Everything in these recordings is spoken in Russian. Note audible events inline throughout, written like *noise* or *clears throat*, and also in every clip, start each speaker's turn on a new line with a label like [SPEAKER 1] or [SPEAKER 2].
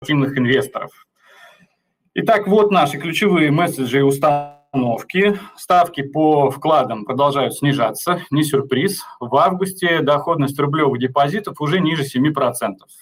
[SPEAKER 1] консервативных инвесторов. Итак, вот наши ключевые месседжи и установки. Ставки по вкладам продолжают снижаться, не сюрприз. В августе доходность рублевых депозитов уже ниже 7%.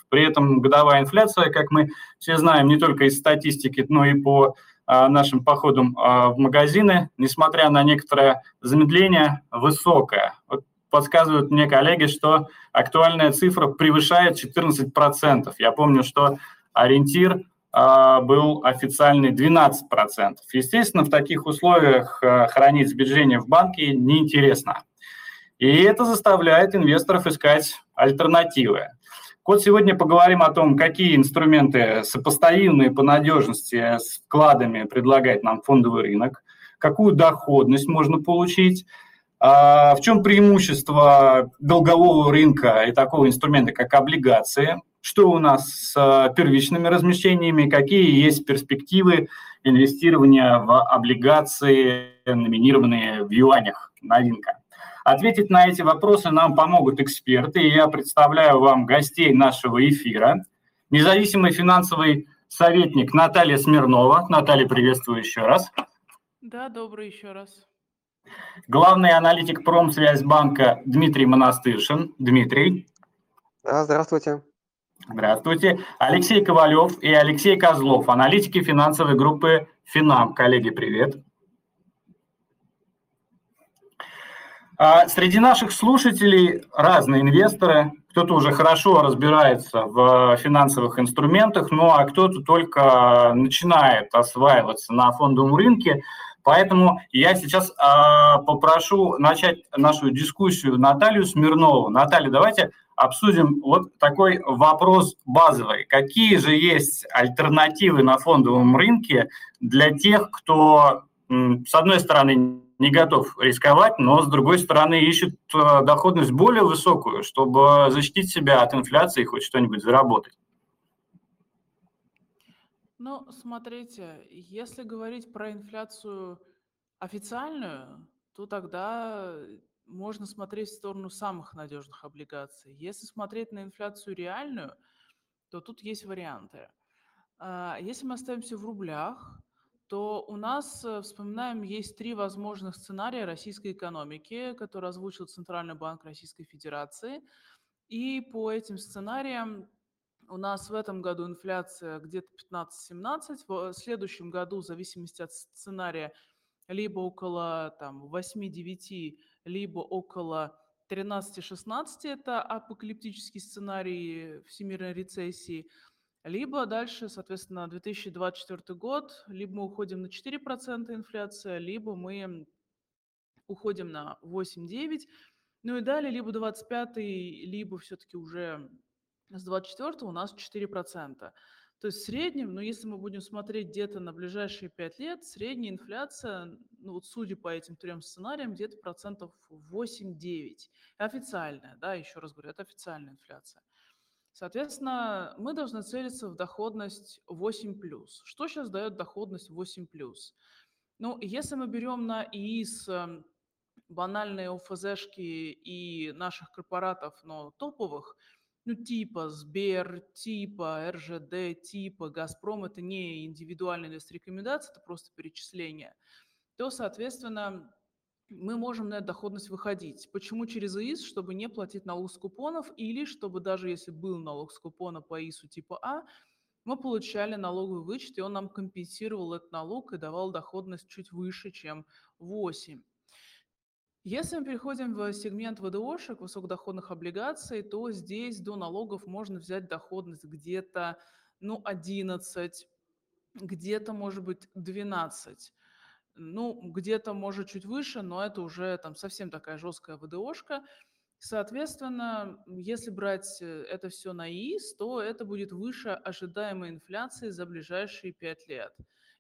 [SPEAKER 1] При этом годовая инфляция, как мы все знаем, не только из статистики, но и по а, нашим походам а, в магазины, несмотря на некоторое замедление, высокая. Вот подсказывают мне коллеги, что актуальная цифра превышает 14%. Я помню, что ориентир а, был официальный 12%. Естественно, в таких условиях а, хранить сбережения в банке неинтересно. И это заставляет инвесторов искать альтернативы. Вот сегодня поговорим о том, какие инструменты сопоставимые по надежности с вкладами предлагает нам фондовый рынок, какую доходность можно получить, а, в чем преимущество долгового рынка и такого инструмента, как облигации, что у нас с э, первичными размещениями, какие есть перспективы инвестирования в облигации, номинированные в юанях, новинка. Ответить на эти вопросы нам помогут эксперты, и я представляю вам гостей нашего эфира. Независимый финансовый советник Наталья Смирнова. Наталья, приветствую еще раз.
[SPEAKER 2] Да, добрый еще раз.
[SPEAKER 1] Главный аналитик Промсвязьбанка Дмитрий Монастыршин. Дмитрий.
[SPEAKER 3] Да, здравствуйте.
[SPEAKER 1] Здравствуйте. Алексей Ковалев и Алексей Козлов, аналитики финансовой группы «Финам». Коллеги, привет. А среди наших слушателей разные инвесторы. Кто-то уже хорошо разбирается в финансовых инструментах, ну а кто-то только начинает осваиваться на фондовом рынке. Поэтому я сейчас э, попрошу начать нашу дискуссию Наталью Смирнову. Наталья, давайте обсудим вот такой вопрос базовый. Какие же есть альтернативы на фондовом рынке для тех, кто, с одной стороны, не готов рисковать, но с другой стороны ищет э, доходность более высокую, чтобы защитить себя от инфляции и хоть что-нибудь заработать?
[SPEAKER 2] Ну, смотрите, если говорить про инфляцию официальную, то тогда можно смотреть в сторону самых надежных облигаций. Если смотреть на инфляцию реальную, то тут есть варианты. А, если мы остаемся в рублях, то у нас, э, вспоминаем, есть три возможных сценария российской экономики, которые озвучил Центральный банк Российской Федерации. И по этим сценариям у нас в этом году инфляция где-то 15-17, в следующем году, в зависимости от сценария, либо около там, 8-9 либо около 13-16, это апокалиптический сценарий всемирной рецессии, либо дальше, соответственно, 2024 год, либо мы уходим на 4% инфляция, либо мы уходим на 8-9, ну и далее либо 25 либо все-таки уже с 24 у нас 4%. То есть в среднем, ну если мы будем смотреть где-то на ближайшие 5 лет, средняя инфляция, ну вот судя по этим трем сценариям, где-то процентов 8-9. Официальная, да, еще раз говорю, это официальная инфляция. Соответственно, мы должны целиться в доходность 8+. Что сейчас дает доходность 8+. Ну, если мы берем на ИИС эм, банальные ОФЗшки и наших корпоратов, но топовых – ну, типа Сбер, типа РЖД, типа Газпром, это не индивидуальная рекомендация, это просто перечисление, то, соответственно, мы можем на эту доходность выходить. Почему через ИИС? Чтобы не платить налог с купонов или чтобы даже если был налог с купона по ИИСу типа А, мы получали налоговый вычет, и он нам компенсировал этот налог и давал доходность чуть выше, чем 8. Если мы переходим в сегмент ВДОшек, высокодоходных облигаций, то здесь до налогов можно взять доходность где-то ну, 11, где-то, может быть, 12. Ну, где-то, может, чуть выше, но это уже там совсем такая жесткая ВДОшка. Соответственно, если брать э, это все на ИИС, то это будет выше ожидаемой инфляции за ближайшие 5 лет.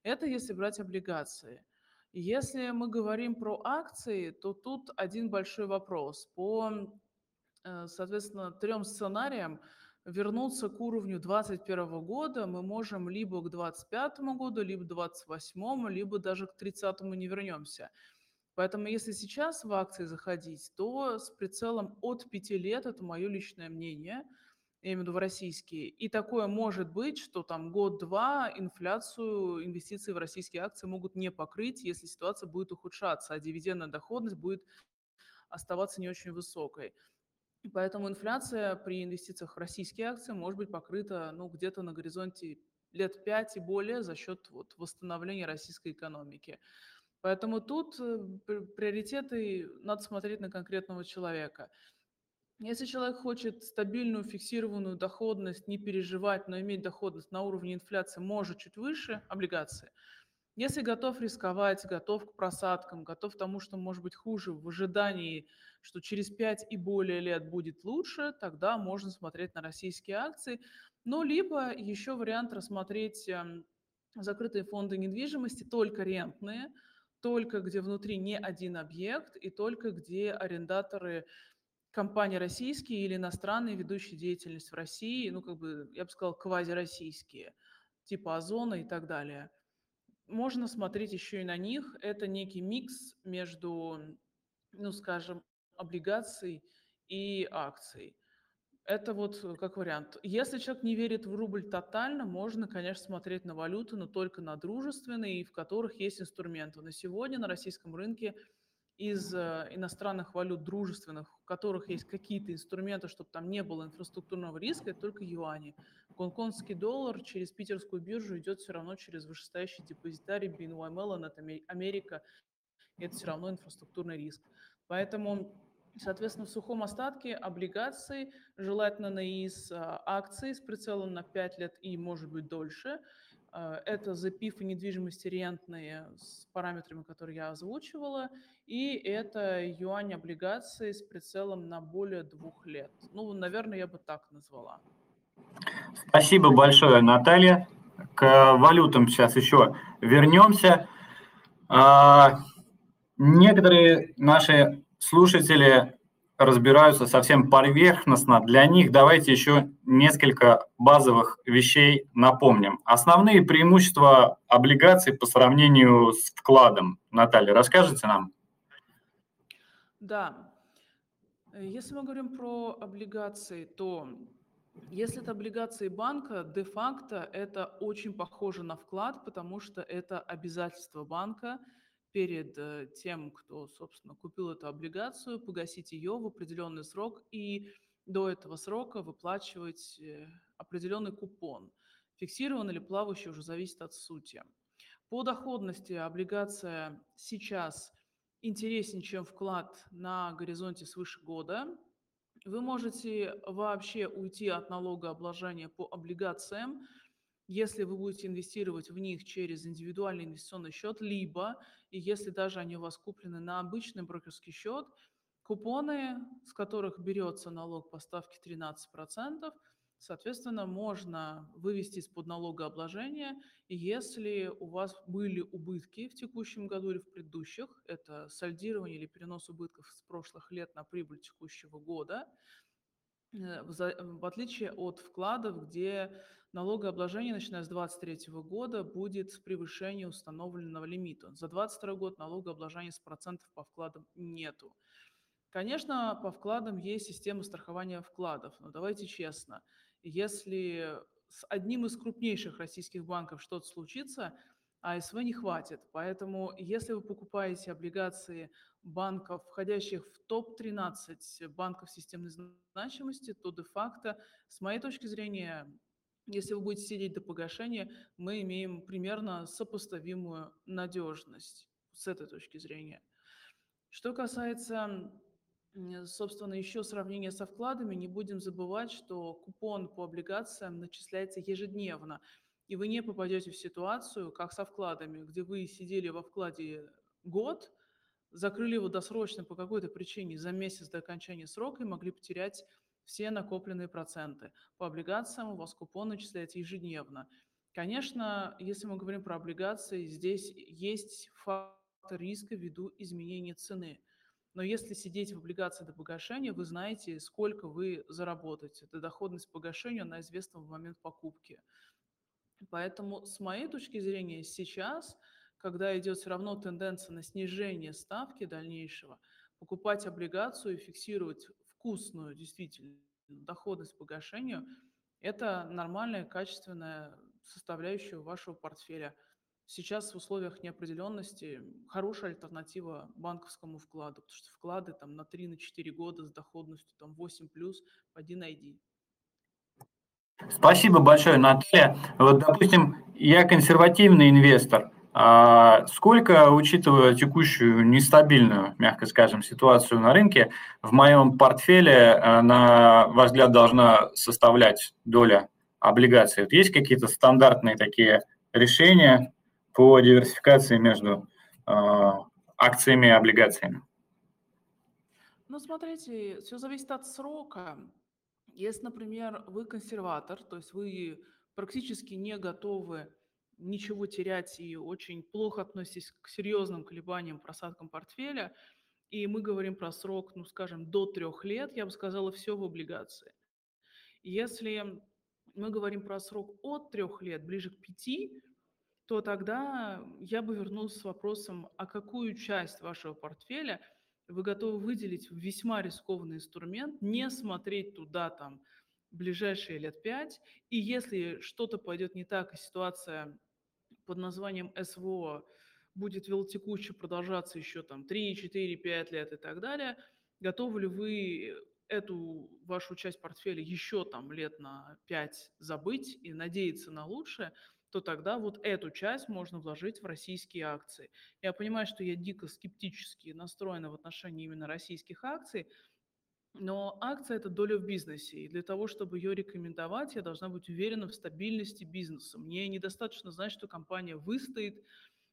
[SPEAKER 2] Это если брать облигации – если мы говорим про акции, то тут один большой вопрос. По, э, соответственно, трем сценариям вернуться к уровню 2021 года мы можем либо к 2025 году, либо к 2028, либо даже к 30 не вернемся. Поэтому если сейчас в акции заходить, то с прицелом от 5 лет, это мое личное мнение, я имею в виду в российские. И такое может быть, что там год-два инфляцию инвестиций в российские акции могут не покрыть, если ситуация будет ухудшаться, а дивидендная доходность будет оставаться не очень высокой. Поэтому инфляция при инвестициях в российские акции может быть покрыта ну, где-то на горизонте лет 5 и более за счет вот, восстановления российской экономики. Поэтому тут э, приоритеты надо смотреть на конкретного человека. Если человек хочет стабильную фиксированную доходность, не переживать, но иметь доходность на уровне инфляции, может чуть выше облигации. Если готов рисковать, готов к просадкам, готов к тому, что может быть хуже в ожидании, что через 5 и более лет будет лучше, тогда можно смотреть на российские акции. Ну, либо еще вариант рассмотреть эм, закрытые фонды недвижимости, только рентные, только где внутри не один объект и только где арендаторы компании российские или иностранные, ведущие деятельность в России, ну, как бы, я бы сказал, квазироссийские, типа Озона и так далее. Можно смотреть еще и на них. Это некий микс между, ну, скажем, облигаций и акций. Это вот как вариант. Если человек не верит в рубль тотально, можно, конечно, смотреть на валюты, но только на дружественные, в которых есть инструменты. На сегодня на российском рынке из э, иностранных валют дружественных, в которых есть какие-то инструменты, чтобы там не было инфраструктурного риска, это только юани. Гонконгский доллар через питерскую биржу идет все равно через вышестоящий депозитарий BNY Mellon, это Америка, это все равно инфраструктурный риск. Поэтому, соответственно, в сухом остатке облигации, желательно на ИИС а, акции с прицелом на 5 лет и, может быть, дольше – это запив и недвижимости рентные с параметрами, которые я озвучивала, и это юань облигации с прицелом на более двух лет. Ну, наверное, я бы так назвала.
[SPEAKER 1] Спасибо большое, Наталья. К валютам сейчас еще вернемся. А, некоторые наши слушатели разбираются совсем поверхностно. Для них давайте еще несколько базовых вещей напомним. Основные преимущества облигаций по сравнению с вкладом. Наталья, расскажите нам?
[SPEAKER 2] Да. Если мы говорим про облигации, то если это облигации банка, де-факто это очень похоже на вклад, потому что это обязательство банка – перед э, тем, кто, собственно, купил эту облигацию, погасить ее в определенный срок и до этого срока выплачивать э, определенный купон. Фиксированный или плавающий уже зависит от сути. По доходности облигация сейчас интереснее, чем вклад на горизонте свыше года. Вы можете вообще уйти от налогообложения по облигациям, если вы будете инвестировать в них через индивидуальный инвестиционный счет, либо, и если даже они у вас куплены на обычный брокерский счет, купоны, с которых берется налог по ставке 13%, соответственно, можно вывести из-под налогообложения, если у вас были убытки в текущем году или в предыдущих, это сальдирование или перенос убытков с прошлых лет на прибыль текущего года, в отличие от вкладов, где налогообложение, начиная с 2023 года, будет с превышения установленного лимита. За 2022 год налогообложения с процентов по вкладам нету. Конечно, по вкладам есть система страхования вкладов, но давайте честно, если с одним из крупнейших российских банков что-то случится, АСВ не хватит. Поэтому если вы покупаете облигации банков, входящих в топ-13 банков системной значимости, то де-факто, с моей точки зрения, если вы будете сидеть до погашения, мы имеем примерно сопоставимую надежность с этой точки зрения. Что касается, собственно, еще сравнения со вкладами, не будем забывать, что купон по облигациям начисляется ежедневно, и вы не попадете в ситуацию, как со вкладами, где вы сидели во вкладе год, закрыли его досрочно по какой-то причине за месяц до окончания срока и могли потерять все накопленные проценты. По облигациям у вас купон начисляется ежедневно. Конечно, если мы говорим про облигации, здесь есть фактор риска ввиду изменения цены. Но если сидеть в облигации до погашения, вы знаете, сколько вы заработаете. Это доходность погашения, она известна в момент покупки. Поэтому с моей точки зрения сейчас, когда идет все равно тенденция на снижение ставки дальнейшего, покупать облигацию и фиксировать вкусную, действительно, доходность погашению – это нормальная, качественная составляющая вашего портфеля. Сейчас в условиях неопределенности хорошая альтернатива банковскому вкладу, потому что вклады там на 3-4 года с доходностью там 8 плюс, поди найди.
[SPEAKER 1] Спасибо большое, Наталья. Вот, допустим, я консервативный инвестор. А сколько, учитывая текущую нестабильную, мягко скажем, ситуацию на рынке, в моем портфеле, э, на ваш взгляд, должна составлять доля облигаций? Вот есть какие-то стандартные такие решения по диверсификации между э, акциями и облигациями?
[SPEAKER 2] Ну, смотрите, все зависит от срока. Если, например, вы консерватор, то есть вы практически не готовы ничего терять и очень плохо относитесь к серьезным колебаниям, просадкам портфеля, и мы говорим про срок, ну, скажем, до трех лет, я бы сказала, все в облигации. Если мы говорим про срок от трех лет, ближе к пяти, то тогда я бы вернулся с вопросом, а какую часть вашего портфеля – вы готовы выделить весьма рискованный инструмент, не смотреть туда там ближайшие лет пять, и если что-то пойдет не так, и ситуация под названием СВО будет велотекуще продолжаться еще там 3, 4, 5 лет и так далее, готовы ли вы эту вашу часть портфеля еще там лет на 5 забыть и надеяться на лучшее, то тогда вот эту часть можно вложить в российские акции. Я понимаю, что я дико скептически настроена в отношении именно российских акций, но акция – это доля в бизнесе, и для того, чтобы ее рекомендовать, я должна быть уверена в стабильности бизнеса. Мне недостаточно знать, что компания выстоит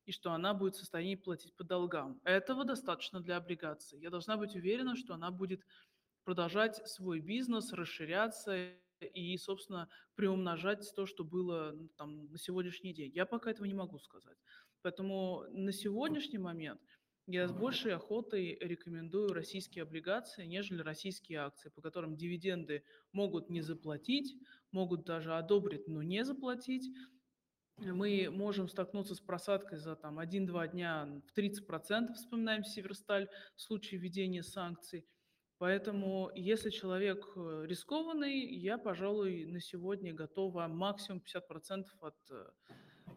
[SPEAKER 2] и что она будет в состоянии платить по долгам. Этого достаточно для облигаций. Я должна быть уверена, что она будет продолжать свой бизнес, расширяться и, собственно, приумножать то, что было там, на сегодняшний день. Я пока этого не могу сказать. Поэтому на сегодняшний момент я с большей охотой рекомендую российские облигации, нежели российские акции, по которым дивиденды могут не заплатить, могут даже одобрить, но не заплатить. Мы можем столкнуться с просадкой за там, 1-2 дня в 30%, вспоминаем Северсталь в случае введения санкций. Поэтому, если человек э, рискованный, я, пожалуй, на сегодня готова максимум 50% от э,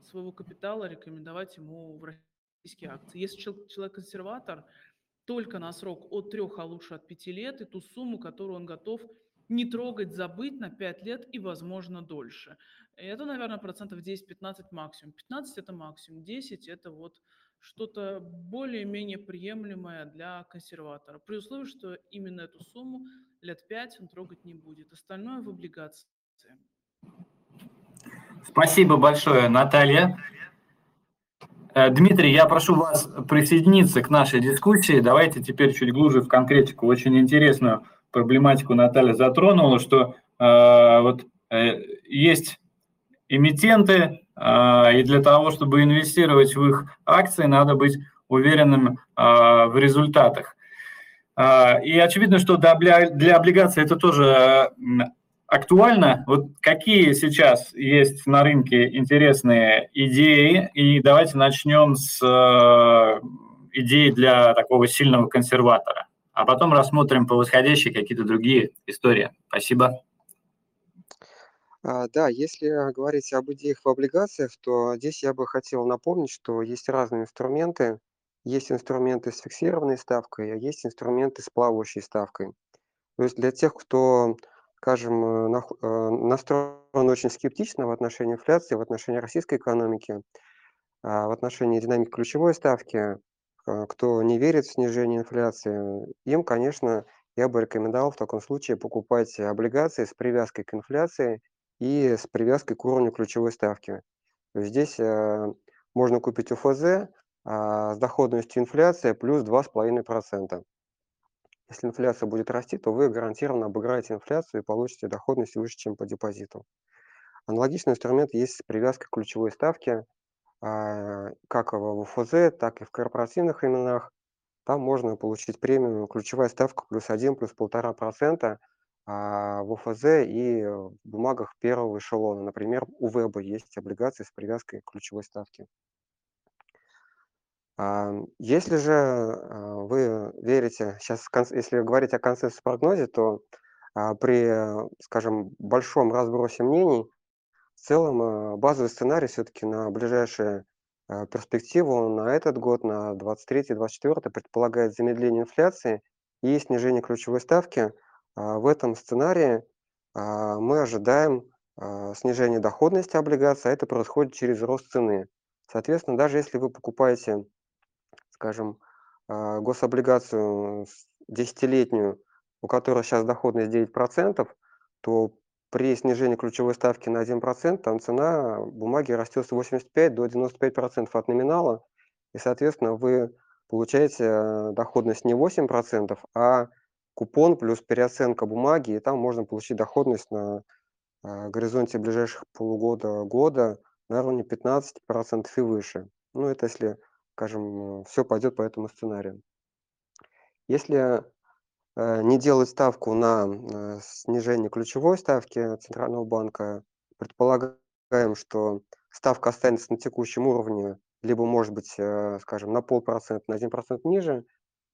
[SPEAKER 2] своего капитала рекомендовать ему в российские акции. Если человек консерватор, только на срок от 3, а лучше от 5 лет, и ту сумму, которую он готов не трогать, забыть на 5 лет и, возможно, дольше. Это, наверное, процентов 10-15 максимум. 15 – это максимум, 10 – это вот что-то более-менее приемлемое для консерватора, при условии, что именно эту сумму лет 5 он трогать не будет. Остальное в облигации.
[SPEAKER 1] Спасибо большое, Наталья. Э, Дмитрий, я прошу вас присоединиться к нашей дискуссии. Давайте теперь чуть глубже в конкретику. Очень интересную проблематику Наталья затронула, что э, вот э, есть эмитенты, и для того, чтобы инвестировать в их акции, надо быть уверенным а, в результатах. А, и очевидно, что для облигаций это тоже актуально. Вот какие сейчас есть на рынке интересные идеи? И давайте начнем с идеи для такого сильного консерватора. А потом рассмотрим по восходящей какие-то другие истории. Спасибо.
[SPEAKER 3] А, да, если говорить об идеях в облигациях, то здесь я бы хотел напомнить, что есть разные инструменты. Есть инструменты с фиксированной ставкой, а есть инструменты с плавающей ставкой. То есть для тех, кто, скажем, э, э, настроен очень скептично в отношении инфляции, в отношении российской экономики, а, в отношении динамики ключевой ставки, а, кто не верит в снижение инфляции, им, конечно, я бы рекомендовал в таком случае покупать облигации с привязкой к инфляции и с привязкой к уровню ключевой ставки. Здесь э, можно купить УФЗ а, с доходностью инфляции плюс 2,5%. Если инфляция будет расти, то вы гарантированно обыграете инфляцию и получите доходность выше, чем по депозиту. Аналогичный инструмент есть с привязкой к ключевой ставке, а, как в УФЗ, так и в корпоративных именах. Там можно получить премию ключевая ставка плюс 1, плюс 1,5%, а, в ОФЗ и в бумагах первого эшелона. Например, у Веба есть облигации с привязкой к ключевой ставке. А, если же а, вы верите, сейчас, если говорить о консенсус-прогнозе, то а, при, скажем, большом разбросе мнений, в целом а, базовый сценарий все-таки на ближайшие а, перспективу на этот год, на 23-24 предполагает замедление инфляции и снижение ключевой ставки. В этом сценарии мы ожидаем снижение доходности облигаций, а это происходит через рост цены. Соответственно, даже если вы покупаете, скажем, гособлигацию десятилетнюю, у которой сейчас доходность 9%, то при снижении ключевой ставки на 1%, там цена бумаги растет с 85 до 95% от номинала, и, соответственно, вы получаете доходность не 8%, а купон плюс переоценка бумаги, и там можно получить доходность на э, горизонте ближайших полугода-года на уровне 15% и выше. Ну, это если, скажем, все пойдет по этому сценарию. Если Э, не делать ставку на э, снижение ключевой ставки Центрального банка. Предполагаем, что ставка останется на текущем уровне, либо, может быть, э, скажем, на полпроцента, на один процент ниже,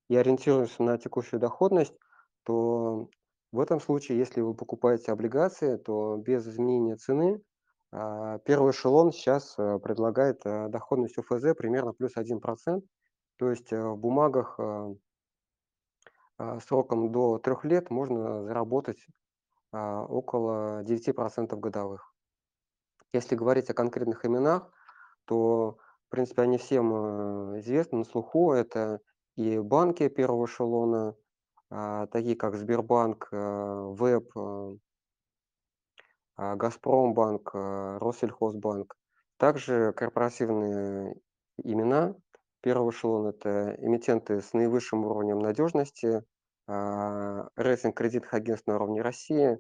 [SPEAKER 3] и ориентируемся на текущую доходность, то в этом случае, если вы покупаете облигации, то без изменения цены а, первый эшелон сейчас предлагает доходность УФЗ примерно плюс 1%. То есть в бумагах сроком до трех лет можно заработать а, около 9% годовых. Если говорить о конкретных именах, то, в принципе, они всем э, известны на слуху. Это и банки первого эшелона, такие как Сбербанк, э, Веб, э, Газпромбанк, Россельхозбанк. Также корпоративные имена, Первый эшелон– это эмитенты с наивысшим уровнем надежности, а, рейтинг кредитных агентств на уровне России.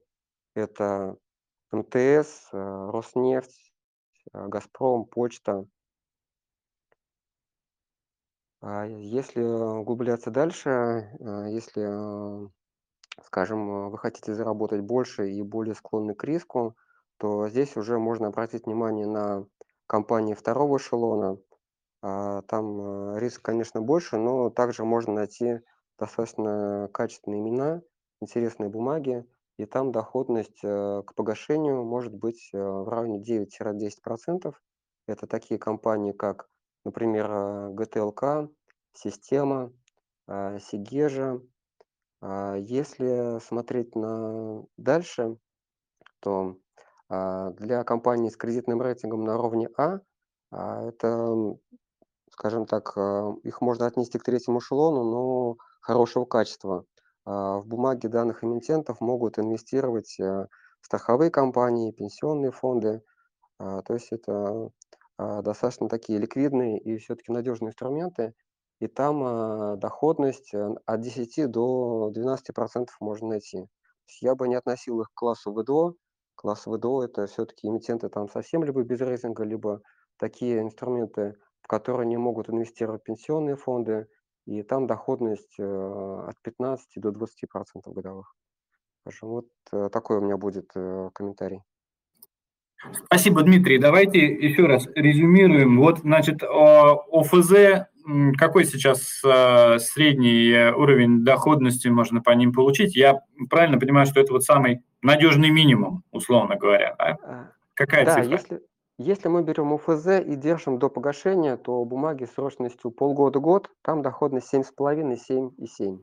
[SPEAKER 3] Это МТС, Роснефть, Газпром, Почта. А если углубляться дальше, э, если, скажем, вы хотите заработать больше и более склонны к риску, то здесь уже можно обратить внимание на компании второго эшелона – а, там, э, риск, конечно, больше, но также можно найти достаточно качественные имена, интересные бумаги, и там доходность, э, к погашению может быть, э, в районе 9-10%. Это такие компании, как, например, ГТЛК, Система, Сигежа. А, если смотреть на дальше, то, а, для компаний с кредитным рейтингом на уровне А, это скажем так, их можно отнести к третьему эшелону, но хорошего качества. А, в бумаге данных эмитентов могут инвестировать страховые компании, пенсионные фонды. А, то есть это а, достаточно такие ликвидные и все-таки надежные инструменты. И там доходность э, от 10 до 12% можно найти. Я бы не относил их к классу ВДО. Класс ВДО – это все-таки эмитенты там совсем либо без рейтинга, либо такие инструменты в которые не могут инвестировать пенсионные фонды, и там доходность э, от 15 до 20% годовых. Вот э, такой у меня будет комментарий.
[SPEAKER 1] Спасибо, Дмитрий. Давайте еще раз резюмируем. Вот, значит, ОФЗ, какой сейчас средний уровень доходности можно по ним получить? Я правильно понимаю, что это вот самый надежный минимум, условно говоря, да? Какая
[SPEAKER 3] да,
[SPEAKER 1] цифра?
[SPEAKER 3] Если, если мы берем УФЗ и держим до погашения, то бумаги срочностью полгода-год, там доходность 7,5-7,7.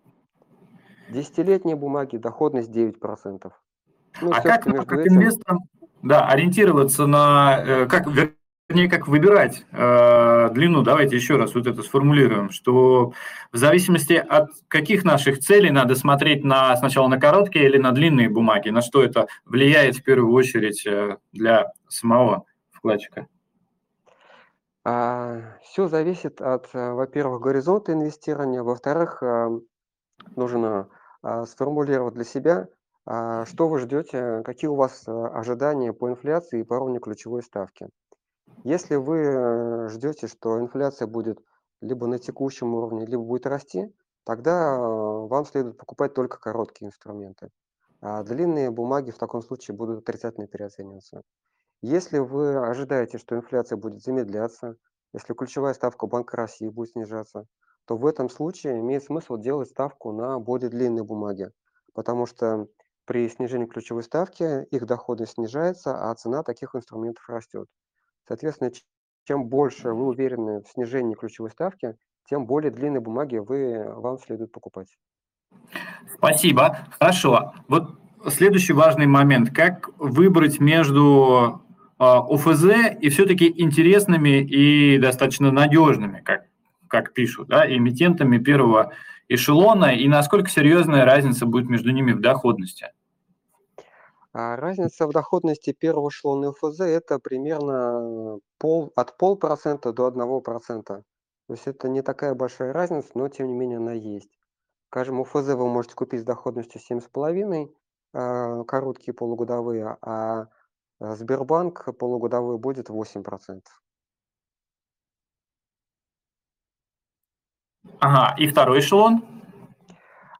[SPEAKER 3] Десятилетние бумаги, доходность 9%.
[SPEAKER 1] Ну, а как, как этим... инвесторам да, ориентироваться на, э, как, вернее, как выбирать э, длину, давайте еще раз вот это сформулируем, что в зависимости от каких наших целей надо смотреть на, сначала на короткие или на длинные бумаги, на что это влияет в первую очередь э, для самого вкладчика?
[SPEAKER 3] А, все зависит от, э, во-первых, горизонта инвестирования, во-вторых, нужно сформулировать для себя, что вы ждете, какие у вас а, ожидания по инфляции и по уровню ключевой ставки. Если вы э, ждете, что инфляция будет либо на текущем уровне, либо будет расти, тогда вам следует покупать только короткие инструменты. А длинные бумаги в таком случае будут отрицательно переоцениваться. Если вы ожидаете, что инфляция будет замедляться, если ключевая ставка Банка России будет снижаться, то в этом случае имеет смысл делать ставку на более длинные бумаги, потому что при снижении ключевой ставки их доходность снижается, а цена таких инструментов растет. Соответственно, чем больше вы уверены в снижении ключевой ставки, тем более длинные бумаги вы, вам следует покупать.
[SPEAKER 1] Спасибо. Хорошо. Вот следующий важный момент. Как выбрать между а, ОФЗ и все-таки интересными и достаточно надежными, как, как пишут, да, эмитентами первого эшелона, и насколько серьезная разница будет между ними в доходности?
[SPEAKER 3] А разница в доходности первого эшелона ОФЗ это примерно пол, от полпроцента до одного процента. То есть это не такая большая разница, но тем не менее она есть. Скажем, ОФЗ вы можете купить с доходностью 7,5, э, короткие полугодовые, а Э, Сбербанк полугодовой будет 8%.
[SPEAKER 1] Ага, и второй эшелон?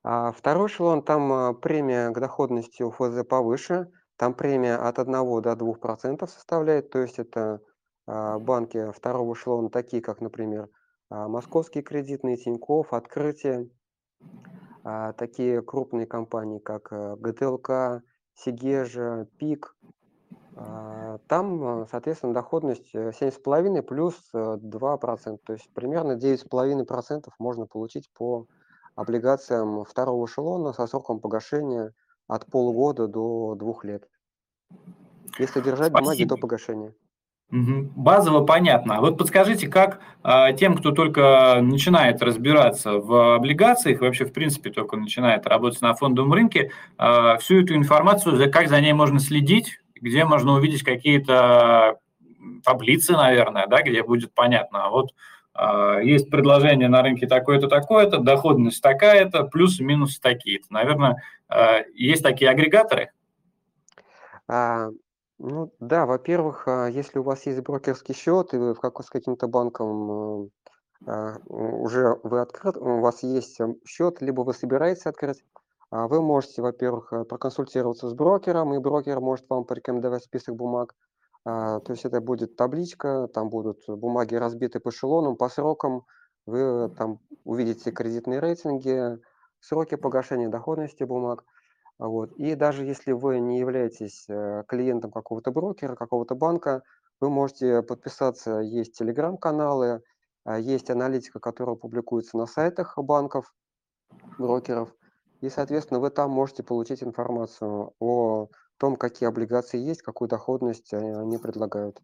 [SPEAKER 3] А второй эшелон, там э, премия к доходности у ФЗ повыше, там премия от 1 до 2% составляет, то есть это а, банки второго эшелона, такие как, например, а, Московский кредитный, Тинькофф, Открытие, а, такие крупные компании, как э, ГТЛК, Сигежа, ПИК, а, там, соответственно, доходность 7,5 э, плюс 2%, э, то есть примерно 9,5% можно получить по облигациям второго эшелона со сроком погашения от полугода до двух лет. Если держать Спасибо. бумаги до погашения.
[SPEAKER 1] Базово понятно. А вот подскажите, как э, тем, кто только начинает разбираться в облигациях, вообще в принципе только начинает работать на фондовом рынке, э, всю эту информацию, как за ней можно следить, где можно увидеть какие-то таблицы, наверное, да, где будет понятно, а вот есть предложение на рынке такое-то, такое-то, доходность такая-то, плюс и минус такие-то. Наверное, э, есть такие агрегаторы?
[SPEAKER 3] А, ну да, во-первых, а, если у вас есть брокерский счет, и вы как, с каким-то банком а, уже вы открыт, у вас есть счет, либо вы собираетесь открыть, а вы можете, во-первых, э, проконсультироваться с брокером, и брокер может вам порекомендовать список бумаг. А, то есть это будет табличка, там будут бумаги разбиты по эшелонам, по срокам. Вы там увидите кредитные рейтинги, сроки погашения доходности бумаг. Вот. И даже если вы не являетесь э, клиентом какого-то брокера, какого-то банка, вы можете подписаться, есть телеграм-каналы, а, есть аналитика, которая публикуется на сайтах банков, брокеров. И, соответственно, вы там можете получить информацию о том, какие облигации есть, какую доходность они предлагают.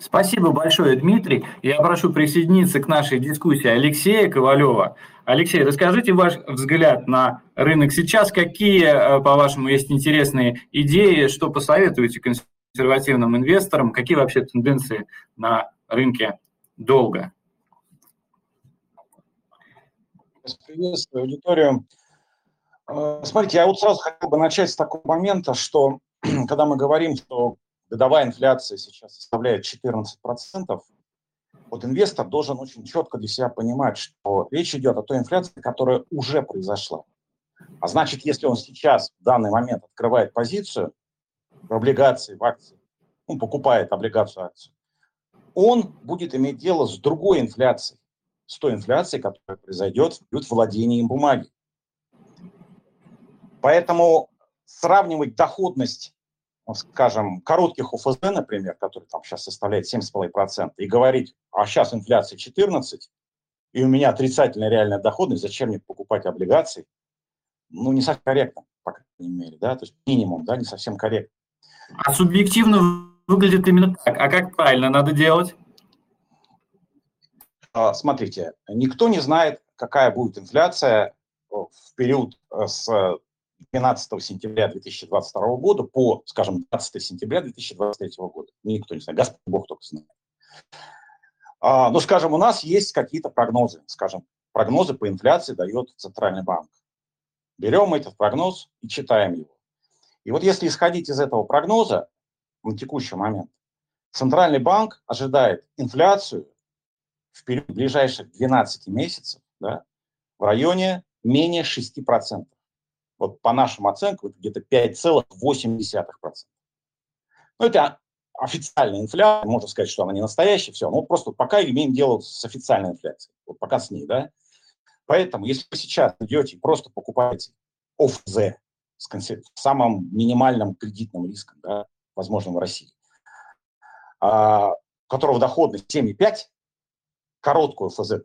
[SPEAKER 1] Спасибо большое, Дмитрий. Я прошу присоединиться к нашей дискуссии Алексея Ковалева. Алексей, расскажите ваш взгляд на рынок сейчас. Какие, э, по-вашему, есть интересные идеи, что посоветуете консервативным инвесторам? Какие вообще тенденции на рынке долга?
[SPEAKER 4] Приветствую аудиторию. Э, смотрите, я вот сразу хотел бы начать с такого момента, что *clears throat* когда мы говорим, что годовая инфляция сейчас составляет 14%, вот инвестор должен очень четко для себя понимать, что речь идет о той инфляции, которая уже произошла. А значит, если он сейчас в данный момент открывает позицию в облигации, в акции, ну, покупает облигацию акцию, он будет иметь дело с другой инфляцией с той инфляцией, которая произойдет в период владения им бумаги. Поэтому сравнивать доходность, скажем, коротких ОФЗ, например, который там сейчас составляет 7,5%, и говорить, а сейчас инфляция 14, и у меня отрицательная реальная доходность, зачем мне покупать облигации, ну, не совсем корректно, по крайней мере, да, то есть минимум, да, не совсем корректно.
[SPEAKER 1] А субъективно выглядит именно так. А как правильно надо делать?
[SPEAKER 4] А, смотрите, никто не знает, какая будет инфляция э, в период э, с 12 сентября 2022 года по, скажем, 20 сентября 2023 года. Никто не знает, Господь Бог только знает. А, ну, скажем, у нас есть какие-то прогнозы, скажем, прогнозы по инфляции дает Центральный банк. Берем этот прогноз и читаем его. И вот если исходить из этого прогноза на текущий момент, Центральный банк ожидает инфляцию в ближайших 12 месяцев да, в районе менее 6%. Вот по нашим оценкам это где-то 5,8%. Ну, это официальная инфляция, можно сказать, что она не настоящая, все. Но просто пока имеем дело с официальной инфляцией, вот пока с ней, да. Поэтому, если вы сейчас идете и просто покупаете ОФЗ, с самым минимальным кредитным риском, да, возможным в России, а, которого доходность 7,5, короткую ФЗ,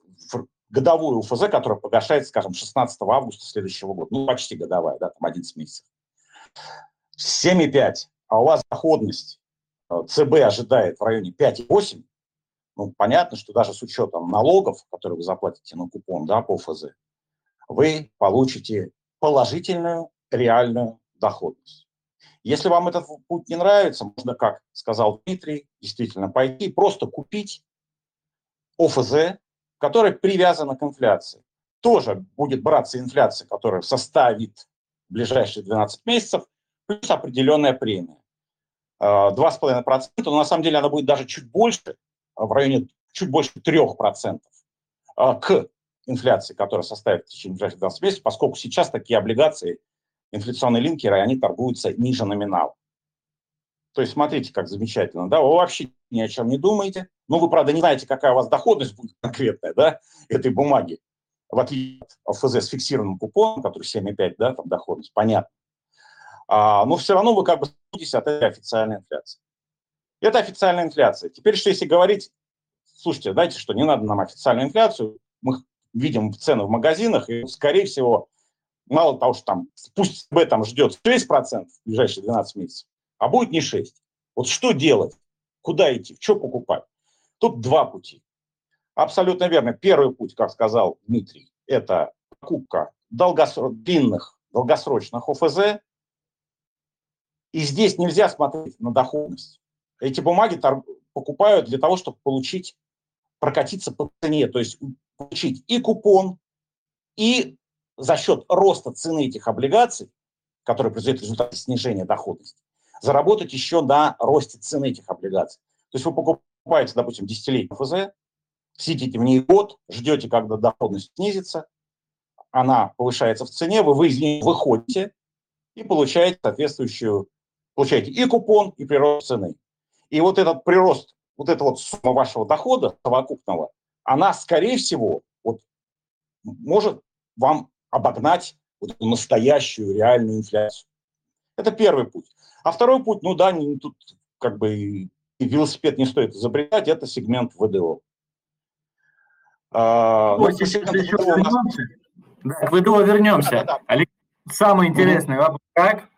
[SPEAKER 4] годовую УФЗ, которая погашается, скажем, 16 августа следующего года, ну, почти годовая, да, там 11 месяцев. 7,5, а у вас доходность э, ЦБ ожидает в районе 5,8, ну, понятно, что даже с учетом налогов, которые вы заплатите на купон, да, по УФЗ, вы получите положительную реальную доходность. Если вам этот путь не нравится, можно, как сказал Дмитрий, действительно пойти и просто купить ОФЗ, которая привязана к инфляции. Тоже будет браться инфляция, которая составит ближайшие 12 месяцев, плюс определенная премия. 2,5%, а, но на самом деле она будет даже чуть больше, а, в районе чуть больше 3% а, к инфляции, которая составит в течение ближайших 12 месяцев, поскольку сейчас такие облигации, инфляционные линкеры, они торгуются ниже номинала. То есть смотрите, как замечательно, да, вы вообще ни о чем не думаете, ну, вы, правда, не знаете, какая у вас доходность будет конкретная, да, этой бумаги, в отличие от ФЗ с фиксированным купоном, который 7,5, да, там доходность, понятно. А, но все равно вы как бы судитесь от этой официальной инфляции. Это официальная инфляция. Теперь, что если говорить, слушайте, дайте, что не надо нам официальную инфляцию, мы видим цены в магазинах, и, скорее всего, мало того, что там, пусть ЦБ там ждет 6% в ближайшие 12 месяцев, а будет не 6. Вот что делать? Куда идти? Что покупать? Тут два пути. Абсолютно верно. Первый путь, как сказал Дмитрий, это покупка долгосро... длинных, долгосрочных ОФЗ. И здесь нельзя смотреть на доходность. Эти бумаги торг... покупают для того, чтобы получить, прокатиться по цене, то есть получить и купон, и за счет роста цены этих облигаций, который произойдет в результате снижения доходности, заработать еще на росте цены этих облигаций. То есть вы покупаете, допустим, десятилетний ФЗ, сидите в ней год, ждете, когда доходность снизится, она повышается в цене, вы, вы из нее выходите и получаете соответствующую, получаете и купон, и прирост цены. И вот этот прирост, вот эта вот сумма вашего дохода совокупного, она, скорее всего, вот, может вам обогнать вот настоящую реальную инфляцию. Это первый путь. А второй путь, ну да, тут как бы велосипед не стоит изобретать, это сегмент ВДО.
[SPEAKER 1] А, ну, сегмент еще ВДО вернемся. Да, к ВДО вернемся. Да, да, да. Самый интересный вопрос, как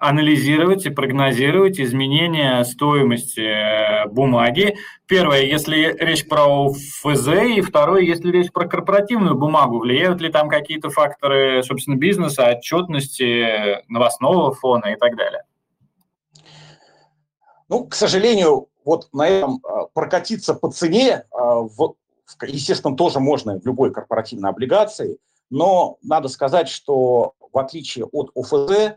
[SPEAKER 1] анализировать и прогнозировать изменения стоимости э, бумаги. Первое, если речь про ФЗ, и второе, если речь про корпоративную бумагу. Влияют ли там какие-то факторы, собственно, бизнеса, отчетности, новостного фона и так далее?
[SPEAKER 4] Ну, к сожалению, вот на этом а, прокатиться по цене, естественно, тоже можно в любой корпоративной облигации, но надо сказать, что в отличие от ОФЗ,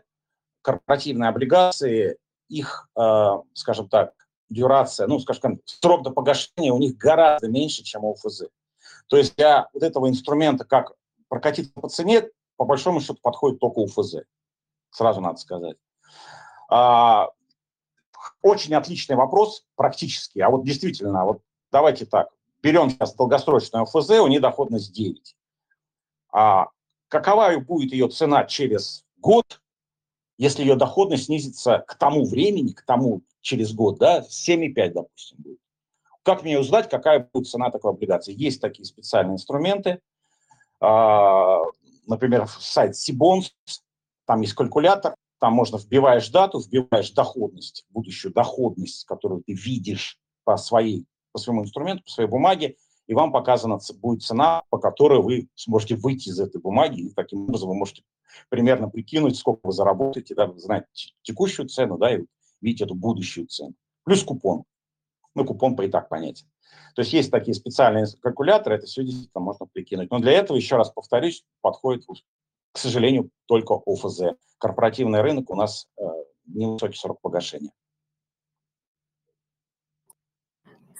[SPEAKER 4] корпоративные облигации, их, а, скажем так, дюрация, ну, скажем, срок до погашения у них гораздо меньше, чем у ОФЗ. То есть для вот этого инструмента, как прокатиться по цене, по большому счету подходит только УФЗ. Сразу надо сказать. Очень отличный вопрос практически. А вот действительно, вот давайте так, берем сейчас долгосрочную ФЗ, у нее доходность 9. А какова будет ее цена через год, если ее доходность снизится к тому времени, к тому через год, да, 7,5, допустим, будет. Как мне узнать, какая будет цена такой облигации? Есть такие специальные инструменты, а, например, сайт Сибонс, там есть калькулятор, там можно вбиваешь дату, вбиваешь доходность, будущую доходность, которую ты видишь по, своей, по своему инструменту, по своей бумаге, и вам показана будет цена, по которой вы сможете выйти из этой бумаги, и таким образом вы можете примерно прикинуть, сколько вы заработаете, да, вы знаете текущую цену, да, и видите эту будущую цену. Плюс купон. Ну, купон по и так понятен. То есть есть такие специальные калькуляторы, это все действительно можно прикинуть. Но для этого, еще раз повторюсь, подходит к сожалению, только ОФЗ. Корпоративный рынок у нас э, невысокий срок погашения.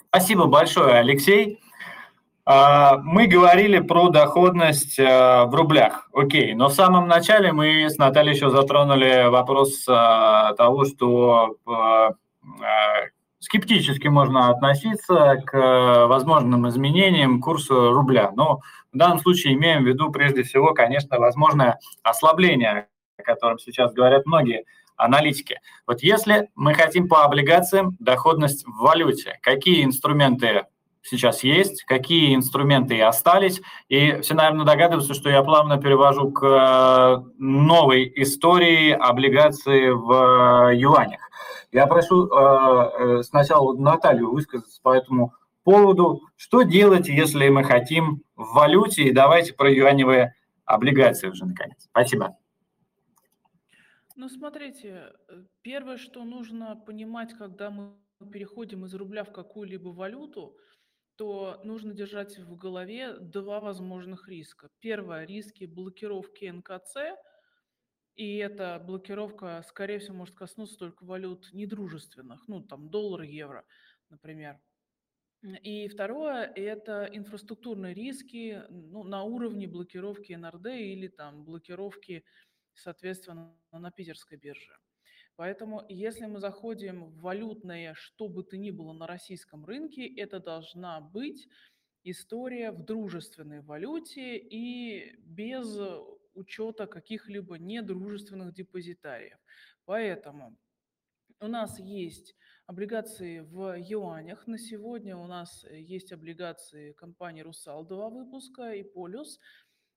[SPEAKER 1] Спасибо большое, Алексей. А, мы говорили про доходность э, в рублях, окей, но в самом начале мы с Натальей еще затронули вопрос э, того, что скептически можно относиться к э, возможным изменениям курса рубля. Но в данном случае имеем в виду прежде всего, конечно, возможное ослабление о котором сейчас говорят многие аналитики. Вот если мы хотим по облигациям доходность в валюте, какие инструменты сейчас есть, какие инструменты остались. И все, наверное, догадываются, что я плавно перевожу к э, новой истории облигации в э, юанях. Я прошу э, сначала Наталью высказаться по этому поводу. Что делать, если мы хотим в валюте? И давайте про юаневые облигации уже, наконец. Спасибо.
[SPEAKER 2] Ну, смотрите, первое, что нужно понимать, когда мы переходим из рубля в какую-либо валюту – то нужно держать в голове два возможных риска. Первое– риски блокировки НКЦ, и эта блокировка, скорее всего, может коснуться только валют недружественных, ну, там, доллар, евро, например. И второе – это инфраструктурные риски ну, на уровне блокировки НРД или там блокировки, соответственно, на питерской бирже. Поэтому если мы заходим в валютное, что бы то ни было на российском рынке, это должна быть история в дружественной валюте и без учета каких-либо недружественных депозитариев. Поэтому у нас есть облигации в юанях. На сегодня у нас есть облигации компании «Русал» два выпуска и «Полюс»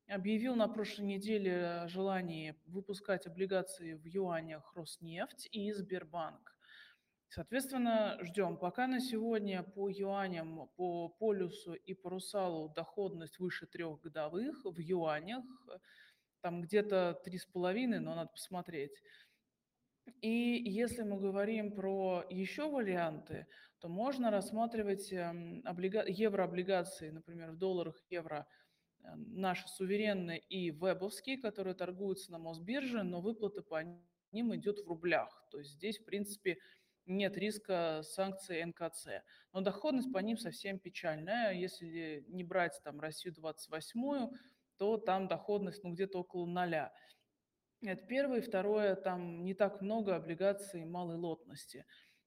[SPEAKER 2] объявил на прошлой неделе о желании выпускать облигации в юанях Роснефть и Сбербанк. Соответственно, ждем. Пока на сегодня по юаням, по полюсу и по русалу доходность выше трех годовых в юанях, там где-то три с половиной, но надо посмотреть. И если мы говорим про еще варианты, то можно рассматривать эм, облига... еврооблигации, например, в долларах евро – наши суверенные и вебовские, которые торгуются на Мосбирже, но выплата по ним идет в рублях. То есть здесь, в принципе, нет риска санкций НКЦ. Но доходность по ним совсем печальная. Если не брать там Россию 28, то там доходность ну, где-то около ноля. Это первое. Второе, там не так много облигаций малой лотности.